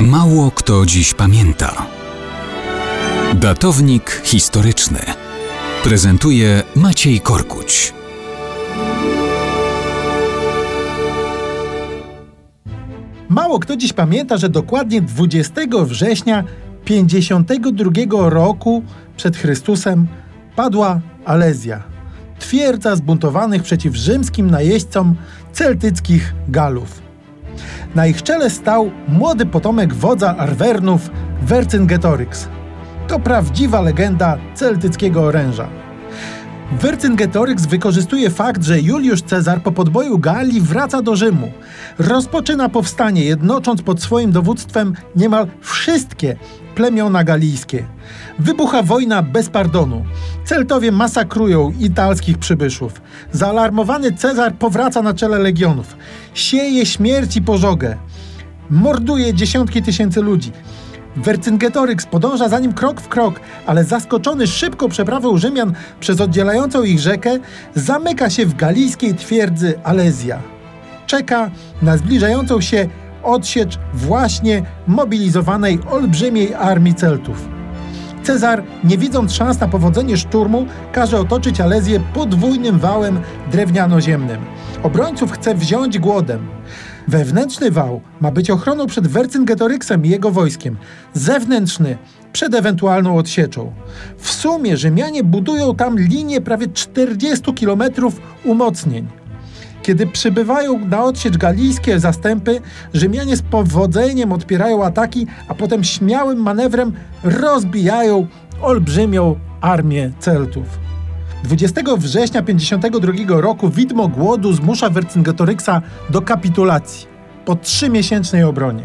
Mało kto dziś pamięta. Datownik historyczny prezentuje Maciej Korkuć. Mało kto dziś pamięta, że dokładnie 20 września 52 roku przed Chrystusem padła Alezja, twierdza zbuntowanych przeciw rzymskim najeźdźcom celtyckich Galów. Na ich czele stał młody potomek wodza Arwernów Vercingetorix. To prawdziwa legenda celtyckiego oręża. Vercingetorix wykorzystuje fakt, że Juliusz Cezar po podboju Galii wraca do Rzymu. Rozpoczyna powstanie, jednocząc pod swoim dowództwem niemal wszystkie plemiona galijskie. Wybucha wojna bez pardonu. Celtowie masakrują italskich przybyszów. Zaalarmowany Cezar powraca na czele legionów. Sieje śmierć i pożogę. Morduje dziesiątki tysięcy ludzi. Vercingetorix podąża za nim krok w krok, ale zaskoczony szybką przeprawą Rzymian przez oddzielającą ich rzekę, zamyka się w galijskiej twierdzy Alezja. Czeka na zbliżającą się odsiecz właśnie mobilizowanej olbrzymiej armii Celtów. Cezar, nie widząc szans na powodzenie szturmu, każe otoczyć Alezję podwójnym wałem drewniano-ziemnym. Obrońców chce wziąć głodem. Wewnętrzny wał ma być ochroną przed Vercingetorixem i jego wojskiem, zewnętrzny przed ewentualną odsieczą. W sumie Rzymianie budują tam linię prawie 40 km umocnień. Kiedy przybywają na odsiecz galijskie zastępy, Rzymianie z powodzeniem odpierają ataki, a potem śmiałym manewrem rozbijają olbrzymią armię Celtów. 20 września 52 roku widmo głodu zmusza Vercingetorixa do kapitulacji po trzymiesięcznej obronie.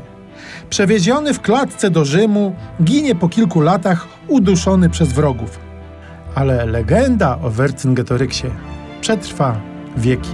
Przewieziony w klatce do Rzymu, ginie po kilku latach uduszony przez wrogów. Ale legenda o Vercingetorixie przetrwa wieki.